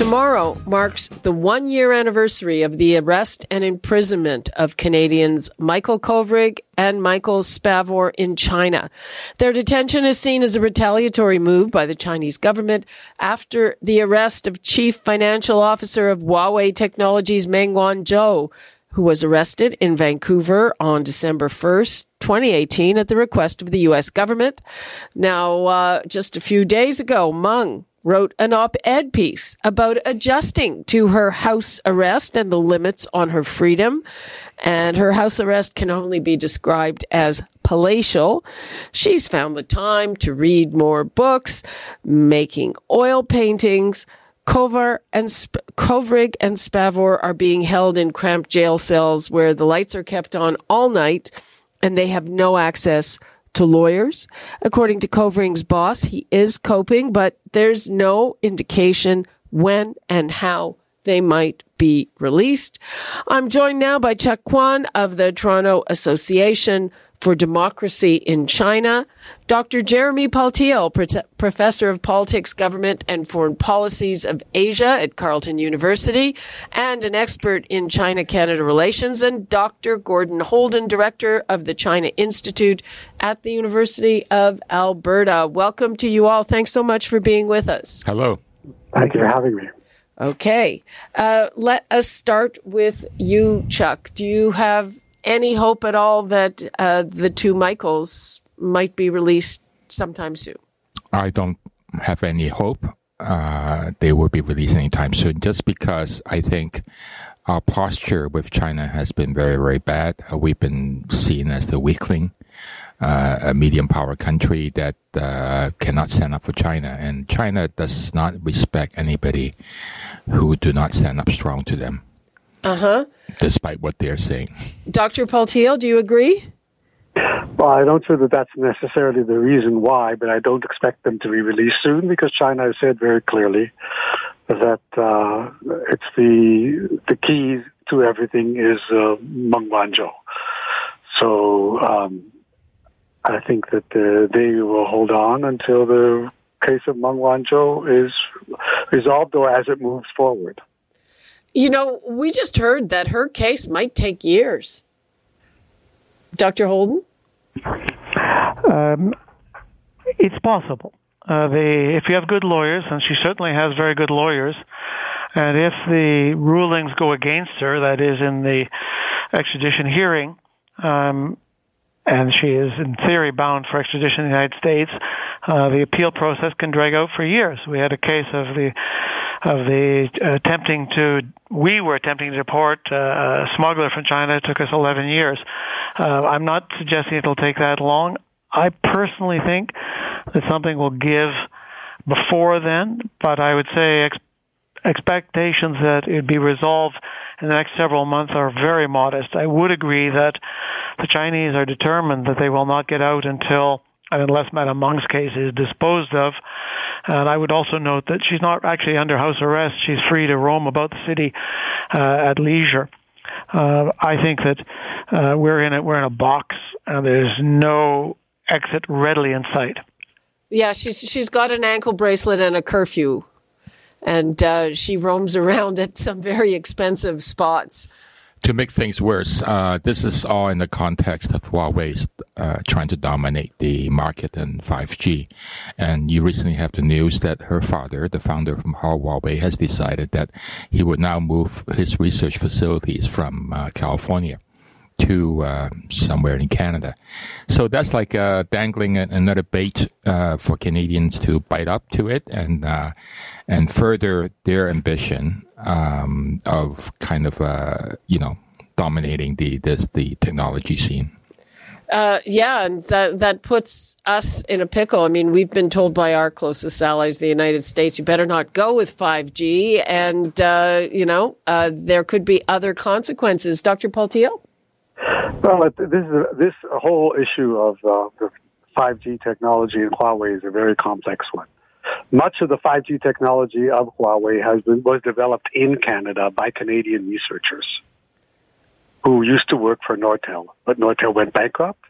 Tomorrow marks the one year anniversary of the arrest and imprisonment of Canadians Michael Kovrig and Michael Spavor in China. Their detention is seen as a retaliatory move by the Chinese government after the arrest of Chief Financial Officer of Huawei Technologies Meng Wanzhou, who was arrested in Vancouver on December 1st, 2018 at the request of the U.S. government. Now, uh, just a few days ago, Meng wrote an op-ed piece about adjusting to her house arrest and the limits on her freedom. And her house arrest can only be described as palatial. She's found the time to read more books, making oil paintings. Kovar and Sp- Kovrig and Spavor are being held in cramped jail cells where the lights are kept on all night and they have no access to lawyers. According to Kovrig's boss, he is coping, but there's no indication when and how they might be released. I'm joined now by Cheuk Kwan of the Toronto Association for Democracy in China, Dr. Jeremy Paltiel, professor of politics, government, and foreign policies of Asia at Carleton University, and an expert in China Canada relations, and Dr. Gordon Houlden, director of the China Institute at the University of Alberta. Welcome to you all. Thanks so much for being with us. Hello. Thank you for having me. Okay. Uh, let us start with you, Cheuk. Do you have any hope at all that uh, the two Michaels might be released sometime soon? I don't have any hope uh, they will be released anytime soon, just because I think our posture with China has been very, very bad. Uh, we've been seen as the weakling. Uh, a medium power country that uh, cannot stand up for China, and China does not respect anybody who do not stand up strong to them. Uh huh. Despite what they're saying. Dr. Paltiel, do you agree? Well, I don't feel that that's necessarily the reason why, but I don't expect them to be released soon because China has said very clearly that uh, it's the the key to everything is uh, Meng Wanzhou. So um, I think that uh, they will hold on until the case of Meng Wanzhou is resolved or as it moves forward. You know, we just heard that her case might take years. Dr. Houlden? Um, it's possible. Uh, they, if you have good lawyers, and she certainly has very good lawyers, and if the rulings go against her, that is in the extradition hearing, um, and she is in theory bound for extradition in the United States, uh, the appeal process can drag out for years. We had a case of the of the attempting to we were attempting to deport uh, a smuggler from China. It took us 11 years. Uh, I'm not suggesting it'll take that long. I personally think that something will give before then, but I would say ex- expectations that it would be resolved in the next several months are very modest. I would agree that the Chinese are determined that they will not get out until and unless Madame Meng's case is disposed of. And I would also note that she's not actually under house arrest. She's free to roam about the city uh, at leisure. Uh, I think that uh, we're in a we're in a box, and there's no exit readily in sight. Yeah, she's she's got an ankle bracelet and a curfew, and uh, she roams around at some very expensive spots to make things worse, uh, this is all in the context of Huawei uh, trying to dominate the market in 5G. And you recently have the news that her father, the founder of Huawei, has decided that he would now move his research facilities from uh, California to uh, somewhere in Canada. So that's like uh, dangling another bait uh, for Canadians to bite up to it and uh, and further their ambition um, of kind of uh, you know dominating the this, the technology scene. Uh, yeah, and that that puts us in a pickle. I mean, we've been told by our closest allies, the United States, you better not go with 5G, and uh, you know there could be other consequences. Dr. Paltiel? Well, this is this whole issue of uh, the 5G technology in Huawei is a very complex one. Much of the 5G technology of Huawei has been was developed in Canada by Canadian researchers who used to work for Nortel, but Nortel went bankrupt,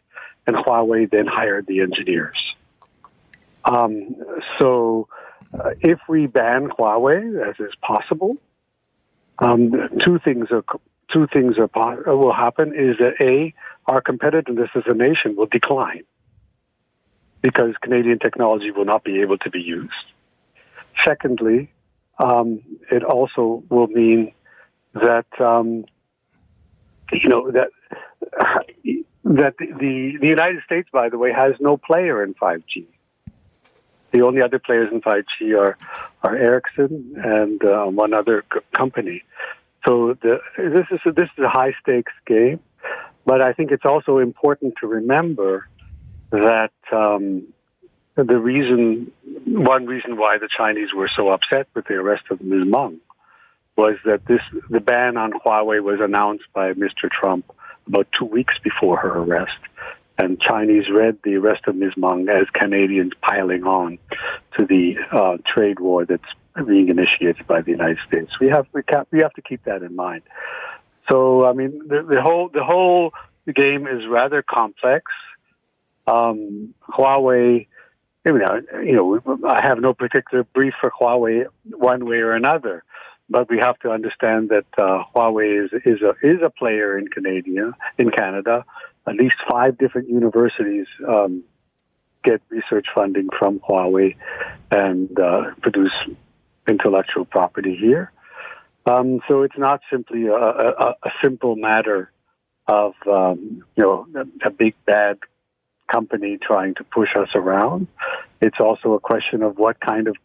and Huawei then hired the engineers. Um, so, uh, if we ban Huawei, as is possible, um, two things are two things are will happen: is that a our competitiveness as a nation will decline because Canadian technology will not be able to be used. Secondly, um, it also will mean that um, you know that that the the United States, by the way, has no player in 5G. The only other players in 5G are are Ericsson and uh, one other c- company. So the, this is a, this is a high stakes game, but I think it's also important to remember that um, the reason, one reason why the Chinese were so upset with the arrest of Ms. Meng was that this the ban on Huawei was announced by Mr. Trump about two weeks before her arrest, and Chinese read the arrest of Ms. Meng as Canadians piling on to the uh, trade war that's being initiated by the United States. We have we, we have to keep that in mind. So I mean the, the whole the whole game is rather complex. Um, Huawei, you know, you know, I have no particular brief for Huawei one way or another but we have to understand that uh, Huawei is is a is a player in Canada. In Canada, at least five different universities um, get research funding from Huawei and uh, produce intellectual property here. Um, so it's not simply a, a, a simple matter of um, you know a, a big bad company trying to push us around. It's also a question of what kind of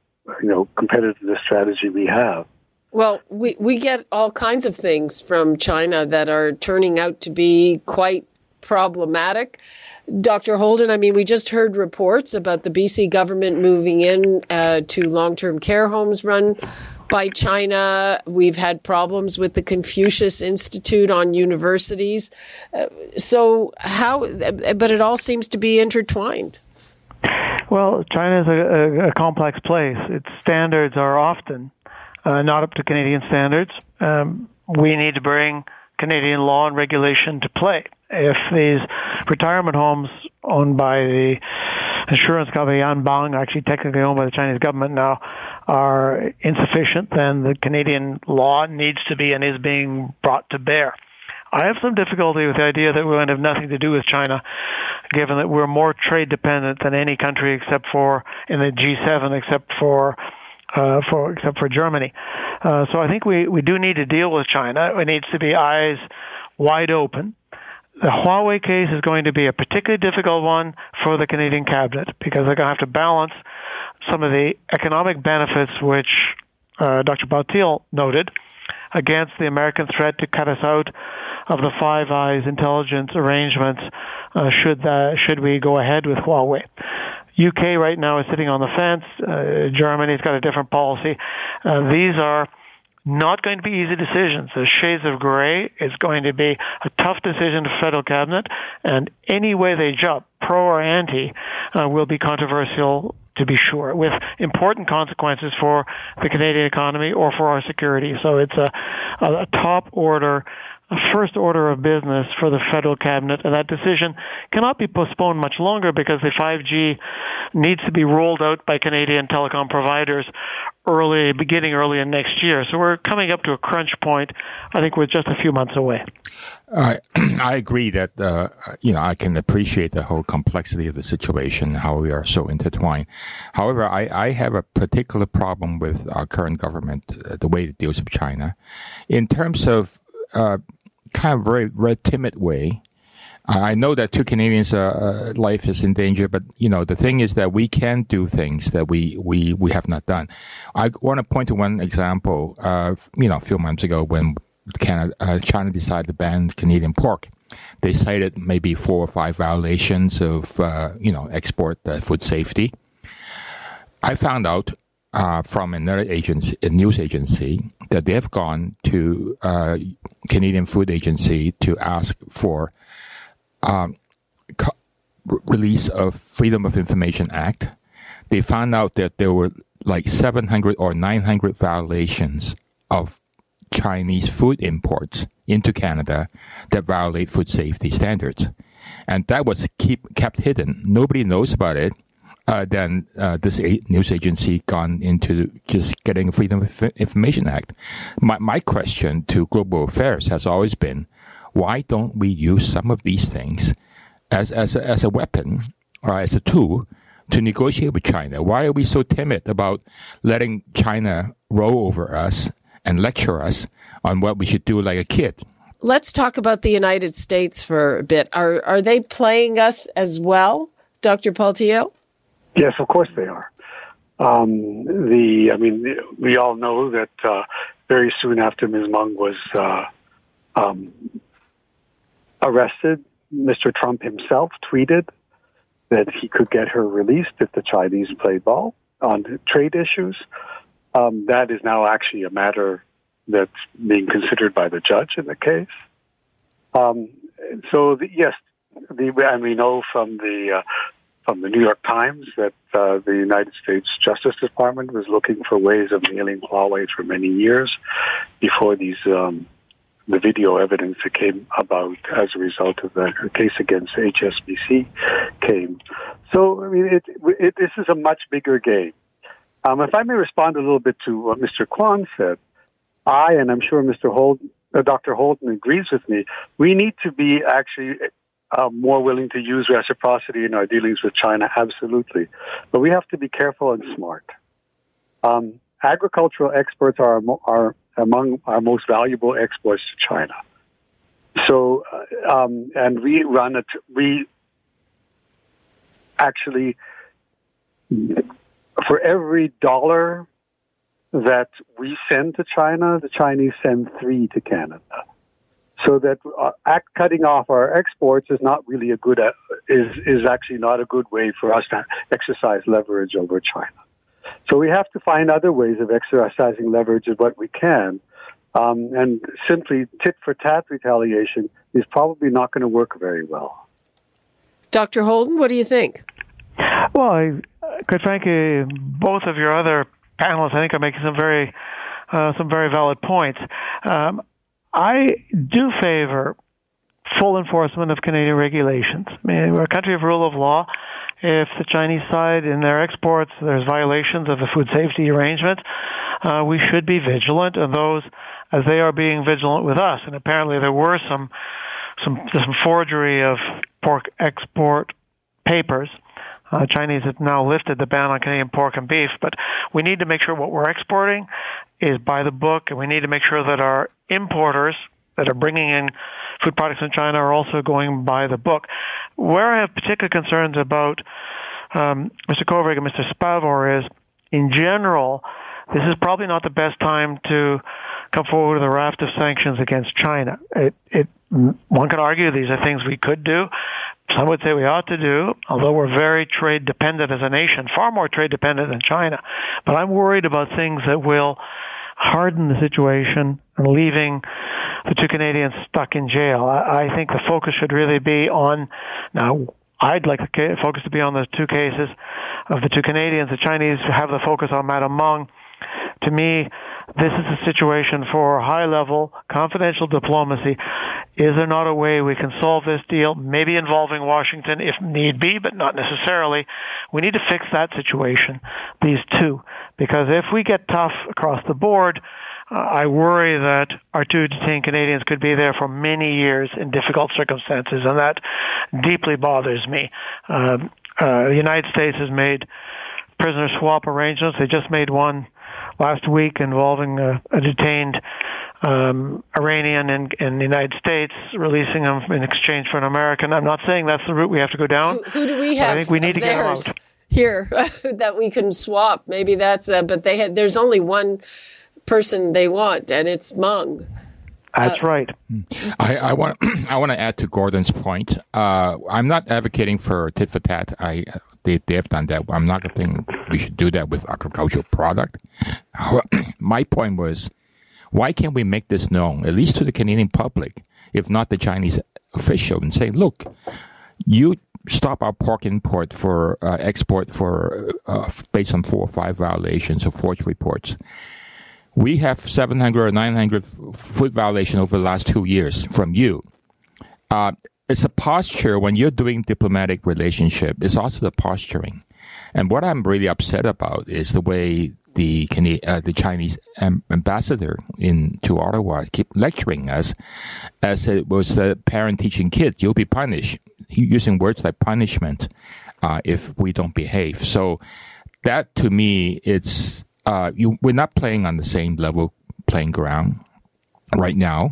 you know competitive strategy we have. Well, we, we get all kinds of things from China that are turning out to be quite problematic. Dr. Houlden, I mean, we just heard reports about the BC government moving in uh, to long term care homes run by China. We've had problems with the Confucius Institute on universities. Uh, so, how, but it all seems to be intertwined. Well, China is a, a, a complex place. Its standards are often uh, not up to Canadian standards. Um, we need to bring Canadian law and regulation to play. If these retirement homes owned by the insurance company Anbang, actually technically owned by the Chinese government now, are insufficient, then the Canadian law needs to be and is being brought to bear. I have some difficulty with the idea that we're going to have nothing to do with China, given that we're more trade dependent than any country except for in the G7, except for uh, for except for Germany. Uh, so I think we, we do need to deal with China. It needs to be eyes wide open. The Huawei case is going to be a particularly difficult one for the Canadian cabinet because they're going to have to balance some of the economic benefits which uh, Dr. Paltiel noted against the American threat to cut us out of the Five Eyes intelligence arrangements uh, should that, should we go ahead with Huawei. UK right now is sitting on the fence. Uh, Germany's got a different policy. Uh, these are not going to be easy decisions. The shades of gray. is going to be a tough decision for federal cabinet, and any way they jump, pro or anti, uh, will be controversial to be sure, with important consequences for the Canadian economy or for our security. So it's a, a top order a first order of business for the federal cabinet, and that decision cannot be postponed much longer because the 5G needs to be rolled out by Canadian telecom providers early, beginning early in next year. So we're coming up to a crunch point. I think we're just a few months away. I I agree that uh, you know I can appreciate the whole complexity of the situation, how we are so intertwined. However, I, I have a particular problem with our current government, uh, the way it deals with China, in terms of uh, kind of very, very timid way. I know that two Canadians' uh, uh, life is in danger, but you know the thing is that we can do things that we we we have not done. I want to point to one example. Uh, you know, a few months ago when Canada, uh, China decided to ban Canadian pork. They cited maybe four or five violations of, uh, you know, export uh, food safety. I found out uh, from another agency, a news agency, that they have gone to uh, Canadian Food Agency to ask for um, co- release of Freedom of Information Act. They found out that there were like 700 or 900 violations of Chinese food imports into Canada that violate food safety standards. And that was keep, kept hidden. Nobody knows about it uh, then uh, this a- news agency gone into just getting Freedom of Information Act. My, my question to Global Affairs has always been, why don't we use some of these things as, as, a, as a weapon or as a tool to negotiate with China? Why are we so timid about letting China roll over us and lecture us on what we should do like a kid? Let's talk about the United States for a bit. Are are they playing us as well, Dr. Paltiel? Yes, of course they are. Um, the, I mean, we all know that uh, very soon after Ms. Meng was uh, um, arrested, Mr. Trump himself tweeted that he could get her released if the Chinese played ball on trade issues. Um, that is now actually a matter that's being considered by the judge in the case. Um, so, the, yes, the, and we know from the uh, from the New York Times that uh, the United States Justice Department was looking for ways of nailing Huawei for many years before these um, the video evidence that came about as a result of the case against HSBC came. So I mean, it, it, this is a much bigger game. Um, if I may respond a little bit to what Mr. Kwan said, I and I'm sure Mr. Houlden, uh, Dr. Houlden agrees with me. We need to be actually uh, more willing to use reciprocity in our dealings with China, absolutely. But we have to be careful and smart. Um, agricultural exports are, are among our most valuable exports to China. So, uh, um, and we run it, we actually, for every dollar that we send to China, the Chinese send three to Canada so that uh, act, cutting off our exports is not really a good uh, is is actually not a good way for us to exercise leverage over China. So we have to find other ways of exercising leverage as what we can, um, and simply tit for tat retaliation is probably not going to work very well. Dr. Houlden, what do you think? Well, I, quite frankly, both of your other panelists, I think, are making some very uh, some very valid points. Um, I do favor full enforcement of Canadian regulations. I mean, we're a country of rule of law. If the Chinese side in their exports there's violations of the food safety arrangement, uh, we should be vigilant and those as they are being vigilant with us. And apparently there were some some some forgery of pork export papers. Uh, Chinese have now lifted the ban on Canadian pork and beef, but we need to make sure what we're exporting is by the book, and we need to make sure that our importers that are bringing in food products in China are also going by the book. Where I have particular concerns about um, Mr. Kovrig and Mr. Spavor is, in general, this is probably not the best time to come forward with a raft of sanctions against China. It, it, one could argue these are things we could do. Some would say we ought to do, although we're very trade dependent as a nation, far more trade dependent than China. But I'm worried about things that will harden the situation and leaving the two Canadians stuck in jail. I, I think the focus should really be on now. I'd like the focus to be on the two cases of the two Canadians. The Chinese have the focus on Madame Meng. To me, this is a situation for high level confidential diplomacy. Is there not a way we can solve this deal, maybe involving Washington if need be, but not necessarily? We need to fix that situation, these two, because if we get tough across the board, uh, I worry that our two detained Canadians could be there for many years in difficult circumstances, and that deeply bothers me. Um, uh, the United States has made prisoner swap arrangements. They just made one last week involving a, a detained um, Iranian in, in the United States, releasing him in exchange for an American. I'm not saying that's the route we have to go down. Who, who do we have? I think we need to get out here that we can swap. Maybe that's. Uh, but they had. There's only one person they want, and it's Meng. That's uh, right. I, I, want I want to add to Gordon's point. Uh, I'm not advocating for tit for tat. I they, they have done that. I'm not think we should do that with agricultural product. My point was, why can't we make this known, at least to the Canadian public, if not the Chinese official, and say, look, you stop our pork import for uh, export for uh, based on four or five violations or forged reports. We have 700 or 900 foot violation over the last two years from you. Uh, it's a posture when you're doing diplomatic relationship. It's also the posturing, and what I'm really upset about is the way the uh, the Chinese ambassador in to Ottawa keep lecturing us as it was the parent teaching kids, you'll be punished, using words like punishment uh, if we don't behave. So that to me, it's uh, you, we're not playing on the same level playing ground right now.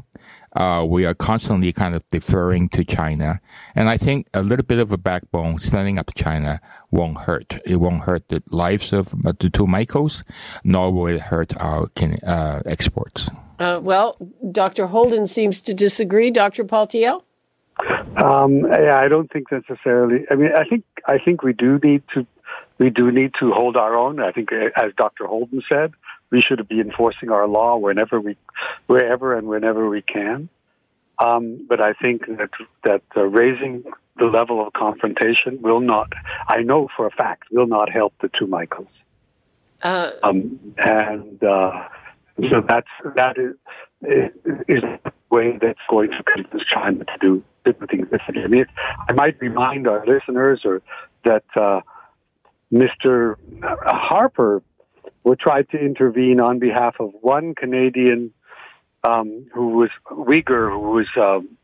Uh, we are constantly kind of deferring to China. And I think a little bit of a backbone standing up to China won't hurt. It won't hurt the lives of the two Michaels, nor will it hurt our uh, exports. Uh, well, Dr. Houlden seems to disagree. Dr. Paltiel? Um, yeah, I don't think necessarily. I mean, I think I think we do need to we do need to hold our own. I think, as Dr. Houlden said, we should be enforcing our law whenever we, wherever and whenever we can. Um, but I think that that uh, raising the level of confrontation will not, I know for a fact, will not help the two Michaels. Uh, um, and uh, so that's that is is a way that's going to convince China to do different things differently. I mean, I might remind our listeners or that uh, Mr. Harper would try to intervene on behalf of one Canadian um, who was Uyghur, who was um,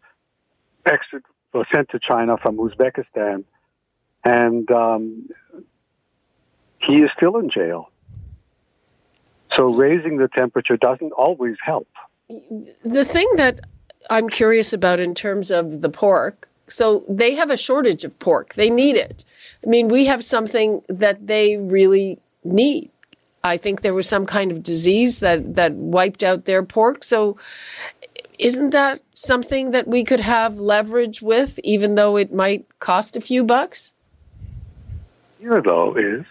extra, was sent to China from Uzbekistan, and um, he is still in jail. So raising the temperature doesn't always help. The thing that I'm curious about in terms of the pork, so they have a shortage of pork. They need it. I mean, we have something that they really need. I think there was some kind of disease that, that wiped out their pork. So isn't that something that we could have leverage with, even though it might cost a few bucks? Here, though, is.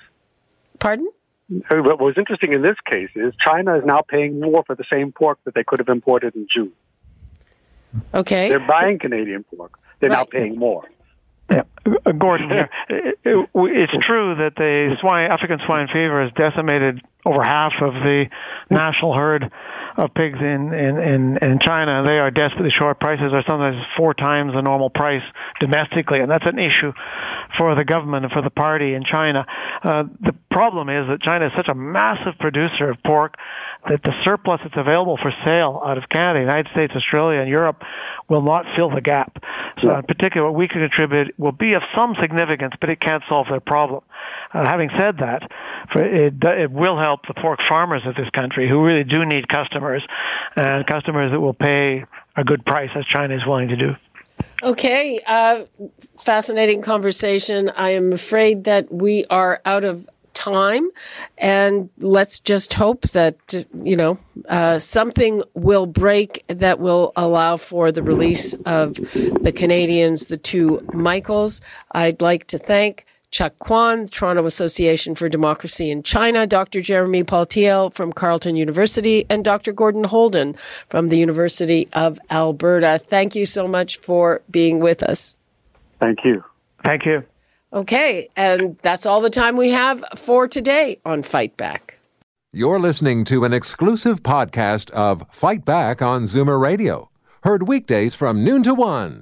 Pardon? Uh, what was interesting in this case is China is now paying more for the same pork that they could have imported in June. Okay. They're buying Canadian pork. They're right. now paying more. Yeah, uh, Gordon here. It, it, it's true that the swine, African swine fever has decimated over half of the national herd of pigs in, in, in, in China. They are desperately short. Prices are sometimes four times the normal price domestically, and that's an issue for the government and for the party in China. Uh, the problem is that China is such a massive producer of pork that the surplus that's available for sale out of Canada, United States, Australia, and Europe will not fill the gap. So, in particular, what we can contribute will be of some significance, but it can't solve their problem. Uh, having said that, it, it will help the pork farmers of this country who really do need customers and customers that will pay a good price as China is willing to do. Okay, uh, fascinating conversation. I am afraid that we are out of time, and let's just hope that you know uh, something will break that will allow for the release of the Canadians, the two Michaels. I'd like to thank. Cheuk Kwan, Toronto Association for Democracy in China, Dr. Jeremy Paltiel from Carleton University, and Dr. Gordon Houlden from the University of Alberta. Thank you so much for being with us. Thank you. Thank you. Okay, and that's all the time we have for today on Fight Back. You're listening to an exclusive podcast of Fight Back on Zoomer Radio, heard weekdays from noon to one.